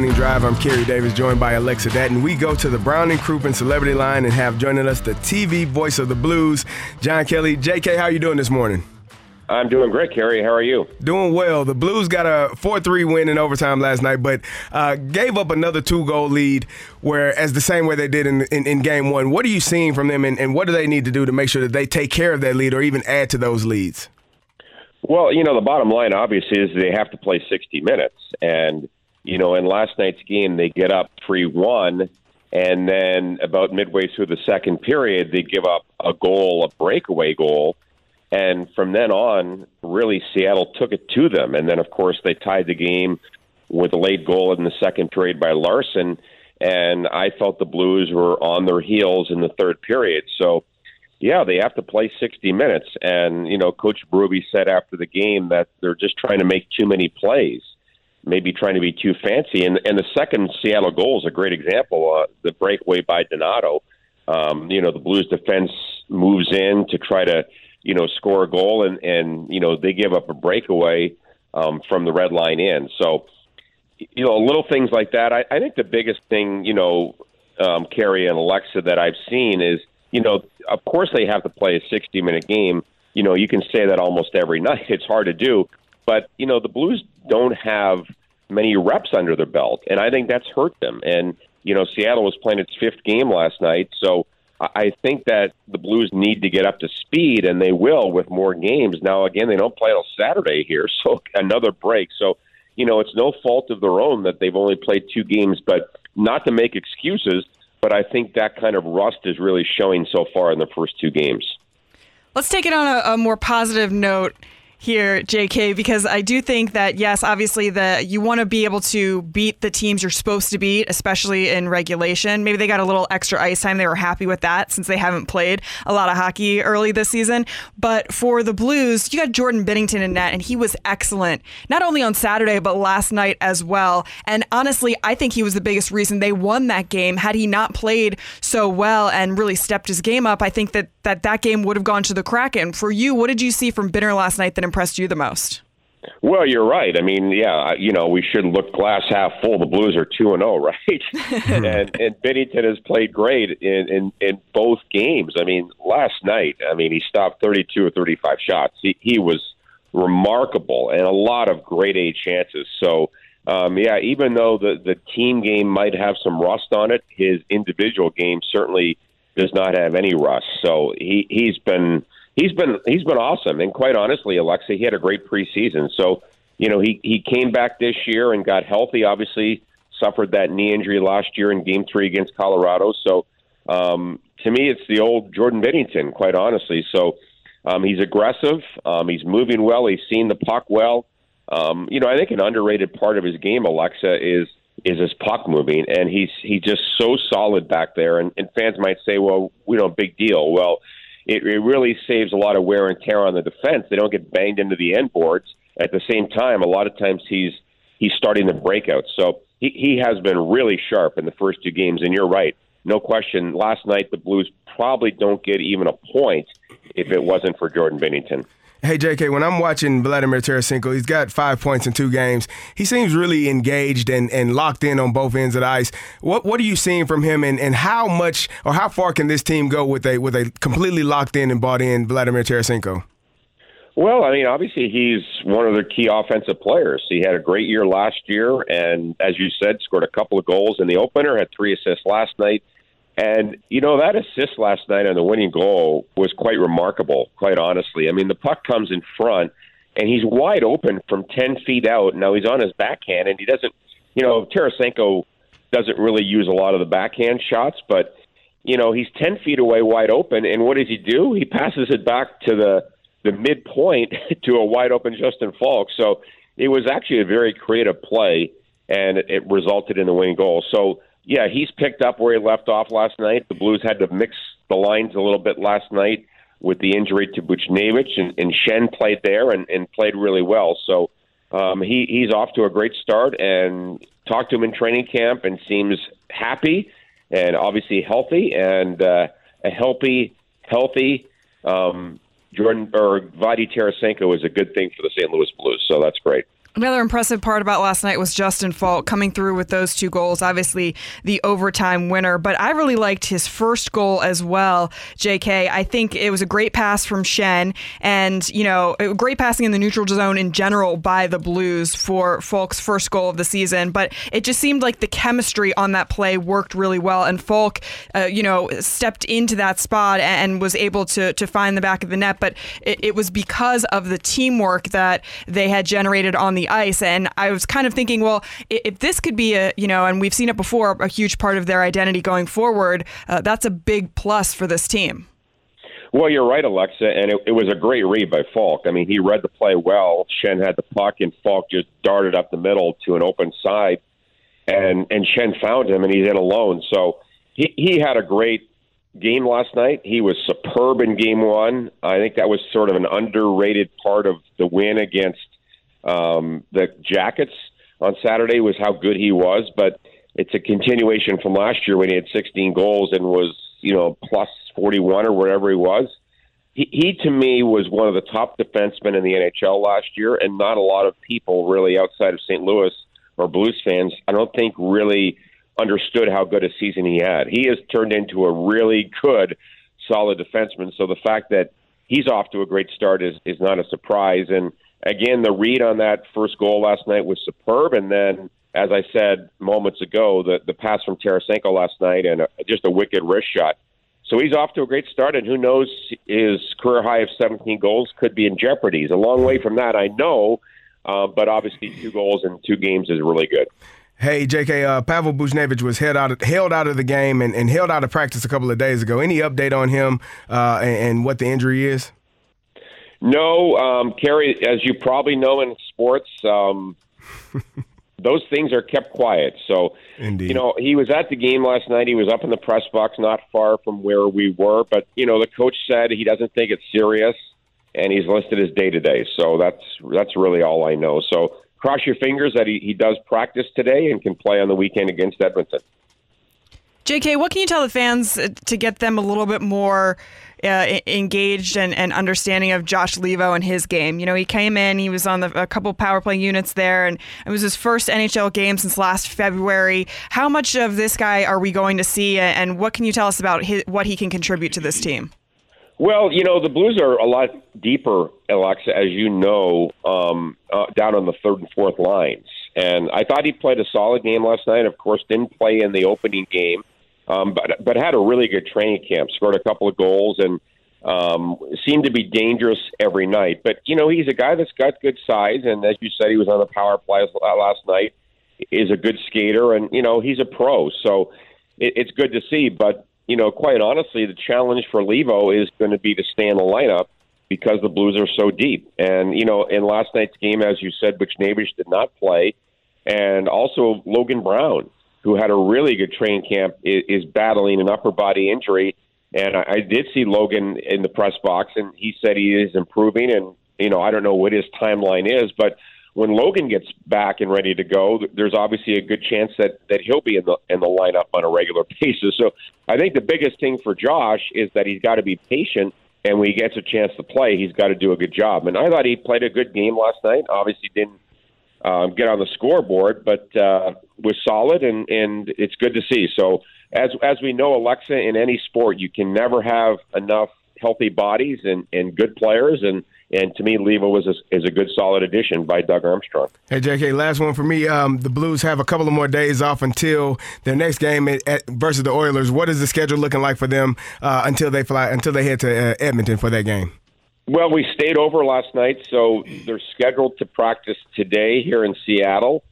opening drive. I'm Kerry Davis, joined by Alexa Datton. We go to the Brown and Crouppen Celebrity Line and have joining us the TV voice of the Blues, John Kelly. JK, how you doing this morning? I'm doing great, Kerry. How are you? Doing well. The Blues got a 4-3 win in overtime last night, but uh, gave up another two-goal lead, where as the same way they did in, in, in Game One. What are you seeing from them, and, and what do they need to do to make sure that they take care of that lead or even add to those leads? Well, you know, the bottom line obviously is they have to play 60 minutes, and you know, in last night's game, they get up 3 1, and then about midway through the second period, they give up a goal, a breakaway goal. And from then on, really, Seattle took it to them. And then, of course, they tied the game with a late goal in the second period by Larsson. And I felt the Blues were on their heels in the third period. So, yeah, they have to play 60 minutes. And, you know, Coach Berube said after the game that they're just trying to make too many plays maybe trying to be too fancy. And and the second Seattle goal is a great example. Uh, the breakaway by Donato. Um, you know, the Blues defense moves in to try to you know score a goal, and and you know they give up a breakaway um, from the red line in. So you know, little things like that. I, I think the biggest thing, you know, um, Kerry and Alexa that I've seen is, you know, of course they have to play a 60 minute game. You know, you can say that almost every night. It's hard to do, but you know, the Blues don't have many reps under their belt, and I think that's hurt them. And you know, Seattle was playing its fifth game last night, so I think that the Blues need to get up to speed, and they will with more games. Now, again, they don't play till Saturday here, so another break. So, you know, it's no fault of their own that they've only played two games, but not to make excuses. But I think that kind of rust is really showing so far in the first two games. Let's take it on a, a more positive note here, JK, because I do think that yes, obviously the you want to be able to beat the teams you're supposed to beat, especially in regulation. Maybe they got a little extra ice time. They were happy with that since they haven't played a lot of hockey early this season. But for the Blues, you got Jordan Binnington in net, and he was excellent, not only on Saturday but last night as well. And honestly, I think he was the biggest reason they won that game. Had he not played so well and really stepped his game up, I think that that, that game would have gone to the Kraken. For you, what did you see from Binner last night that impressed you the most? Well, you're right. I mean, yeah, you know, we should look glass half full. The Blues are two and zero, right? and and Binnington has played great in, in in both games. I mean, last night, I mean, he stopped 32 or 35 shots. He he was remarkable and a lot of great A chances. So, um, yeah, even though the the team game might have some rust on it, his individual game certainly does not have any rust. So he he's been he's been he's been awesome. And quite honestly, Alexa, he had a great preseason. So you know he he came back this year and got healthy. Obviously, suffered that knee injury last year in Game Three against Colorado. So um, to me, it's the old Jordan Binnington. Quite honestly, so. Um, he's aggressive. Um, he's moving well. He's seen the puck well. Um, you know, I think an underrated part of his game, Alexa, is is his puck moving, and he's he's just so solid back there. And, and fans might say, well, we know, big deal. Well, it, it really saves a lot of wear and tear on the defense. They don't get banged into the end boards. At the same time, a lot of times he's he's starting the breakout. So he, he has been really sharp in the first two games. And you're right, no question. Last night the Blues probably don't get even a point if it wasn't for Jordan Binnington. Hey, JK, when I'm watching Vladimir Tarasenko, he's got five points in two games. He seems really engaged and, and locked in on both ends of the ice. What what are you seeing from him, and, and how much or how far can this team go with a with a completely locked in and bought in Vladimir Tarasenko? Well, I mean, obviously he's one of their key offensive players. He had a great year last year, and as you said, scored a couple of goals in the opener, had three assists last night. And, you know, that assist last night on the winning goal was quite remarkable, quite honestly. I mean, the puck comes in front, and he's wide open from 10 feet out. Now he's on his backhand, and he doesn't, you know, Tarasenko doesn't really use a lot of the backhand shots, but, you know, he's 10 feet away wide open, and what does he do? He passes it back to the, the midpoint to a wide open Justin Faulk. So it was actually a very creative play, and it, it resulted in the winning goal. So, yeah, he's picked up where he left off last night. The Blues had to mix the lines a little bit last night with the injury to Buchnevich, and, and Schenn played there and, and played really well. So um, he, he's off to a great start, and talked to him in training camp, and seems happy and obviously healthy, and uh, a healthy, healthy um, Jordan or Vladdy Tarasenko is a good thing for the St. Louis Blues. So that's great. Another impressive part about last night was Justin Faulk coming through with those two goals, obviously the overtime winner. But I really liked his first goal as well, JK. I think it was a great pass from Schenn and, you know, great passing in the neutral zone in general by the Blues for Faulk's first goal of the season. But it just seemed like the chemistry on that play worked really well. And Falk, uh, you know, stepped into that spot and was able to, to find the back of the net. But it, it was because of the teamwork that they had generated on the the ice. And I was kind of thinking, well, if this could be a, you know, and we've seen it before, a huge part of their identity going forward, uh, that's a big plus for this team. Well, you're right, Alexa, and it, it was a great read by Faulk. I mean, he read the play well. Schenn had the puck, and Faulk just darted up the middle to an open side, and and Schenn found him, and he's in alone. So he he had a great game last night. He was superb in game one. I think that was sort of an underrated part of the win against um, the Jackets on Saturday was how good he was, but it's a continuation from last year when he had 16 goals and was, you know, plus 41 or whatever he was. He, he to me was one of the top defensemen in the NHL last year, and not a lot of people really outside of St. Louis or Blues fans, I don't think really understood how good a season he had. He has turned into a really good, solid defenseman. So the fact that he's off to a great start is is not a surprise. And again, the read on that first goal last night was superb, and then, as I said moments ago, the the pass from Tarasenko last night and a, just a wicked wrist shot. So he's off to a great start, and who knows, his career high of 17 goals could be in jeopardy. He's a long way from that, I know, uh, but obviously two goals in two games is really good. Hey, JK, uh, Pavel Buchnevich was held out of, held out of the game and, and held out of practice a couple of days ago. Any update on him uh, and, and what the injury is? No, um, Kerry, as you probably know in sports, um, those things are kept quiet. So, Indeed. you know, he was at the game last night. He was up in the press box, not far from where we were. But you know, the coach said he doesn't think it's serious, and he's listed as day to day. So that's that's really all I know. So cross your fingers that he, he does practice today and can play on the weekend against Edmonton. JK, what can you tell the fans uh, to get them a little bit more uh, engaged and, and understanding of Josh Leivo and his game? You know, he came in, he was on the, a couple power play units there, and it was his first NHL game since last February. How much of this guy are we going to see, and what can you tell us about his, what he can contribute to this team? Well, you know, the Blues are a lot deeper, Alexa, as you know, um, uh, down on the third and fourth lines. And I thought he played a solid game last night. Of course, didn't play in the opening game um, but but had a really good training camp. Scored a couple of goals and um, seemed to be dangerous every night. But you know, he's a guy that's got good size, and as you said, he was on the power play last night. Is a good skater, and you know he's a pro, so it, it's good to see. But you know, quite honestly, the challenge for Leivo is going to be to stay in the lineup because the Blues are so deep. And you know, in last night's game, as you said, Buchnevich did not play, and also Logan Brown who had a really good training camp, is, is battling an upper body injury. And I, I did see Logan in the press box, and he said he is improving. And you know, I don't know what his timeline is, but when Logan gets back and ready to go, there's obviously a good chance that that he'll be in the in the lineup on a regular basis. So I think the biggest thing for Josh is that he's got to be patient and when he gets a chance to play, he's got to do a good job. And I thought he played a good game last night. Obviously, didn't um, get on the scoreboard, but uh, was solid, and and it's good to see. So as as we know, Alexa, in any sport, you can never have enough healthy bodies and and good players and and to me, Leivo was a, is a good solid addition by Doug Armstrong. Hey, JK, last one for me. Um, the Blues have a couple of more days off until their next game at, at, versus the Oilers. What is the schedule looking like for them uh, until they fly until they head to uh, Edmonton for that game? Well, we stayed over last night, so they're scheduled to practice today here in Seattle,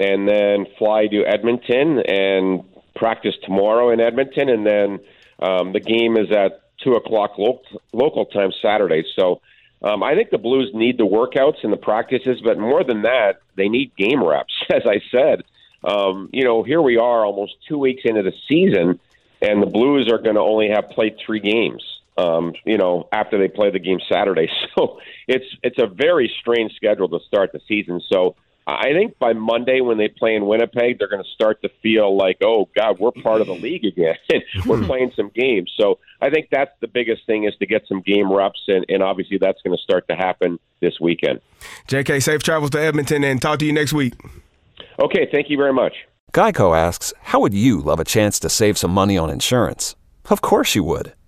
and then fly to Edmonton and practice tomorrow in Edmonton, and then um, the game is at two o'clock local, local time Saturday. So um, I think the Blues need the workouts and the practices, but more than that, they need game reps. As I said, um, you know, here we are almost two weeks into the season, and the Blues are going to only have played three games. Um, you know, after they play the game Saturday, so it's it's a very strange schedule to start the season. So I think by Monday when they play in Winnipeg, they're going to start to feel like, oh God, we're part of the league again. we're playing some games. So I think that's the biggest thing is to get some game reps, and, and obviously that's going to start to happen this weekend. JK, safe travels to Edmonton, and talk to you next week. Okay, thank you very much. Geico asks, how would you love a chance to save some money on insurance? Of course you would.